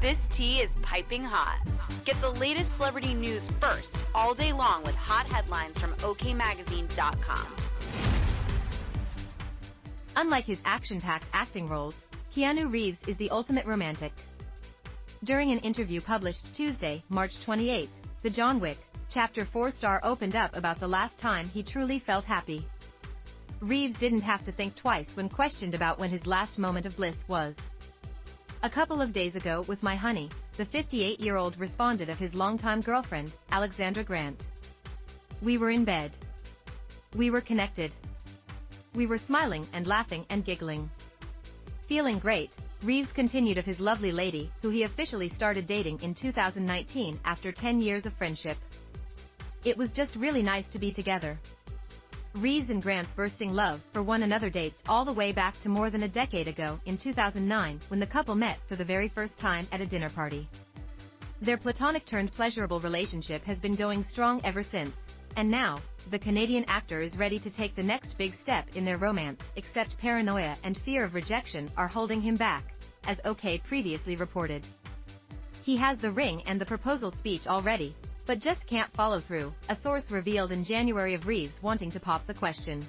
This tea is piping hot. Get the latest celebrity news first all day long with hot headlines from OKMagazine.com. Unlike his action-packed acting roles, Keanu Reeves is the ultimate romantic. During an interview published Tuesday, March 28, the John Wick, Chapter 4 star opened up about the last time he truly felt happy. Reeves didn't have to think twice when questioned about when his last moment of bliss was. A couple of days ago with my honey, the 58-year-old responded of his longtime girlfriend, Alexandra Grant. We were in bed. We were connected. We were smiling and laughing and giggling. Feeling great, Reeves continued of his lovely lady, who he officially started dating in 2019 after 10 years of friendship. It was just really nice to be together. Reeves and Grant's bursting love for one another dates all the way back to more than a decade ago in 2009 when the couple met for the very first time at a dinner party. Their platonic turned pleasurable relationship has been going strong ever since, and now, the Canadian actor is ready to take the next big step in their romance, except paranoia and fear of rejection are holding him back, as OK previously reported. He has the ring and the proposal speech already, but just can't follow through, a source revealed in January of Reeves wanting to pop the question.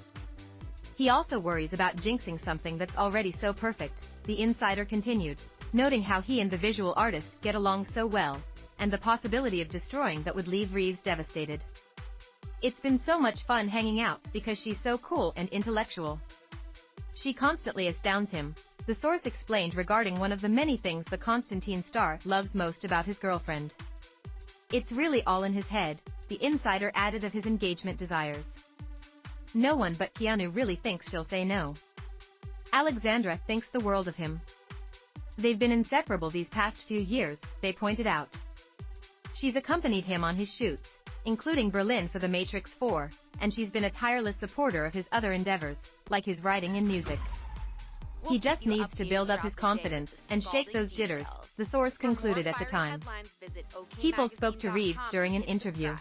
He also worries about jinxing something that's already so perfect, the insider continued, noting how he and the visual artist get along so well, and the possibility of destroying that would leave Reeves devastated. It's been so much fun hanging out because she's so cool and intellectual. She constantly astounds him, the source explained regarding one of the many things the Constantine star loves most about his girlfriend. It's really all in his head, the insider added of his engagement desires. No one but Keanu really thinks she'll say no. Alexandra thinks the world of him. They've been inseparable these past few years, they pointed out. She's accompanied him on his shoots, including Berlin for The Matrix 4, and she's been a tireless supporter of his other endeavors, like his writing and music. He just needs to build up his confidence and shake those jitters, the source concluded at the time. People spoke to Reeves during an interview.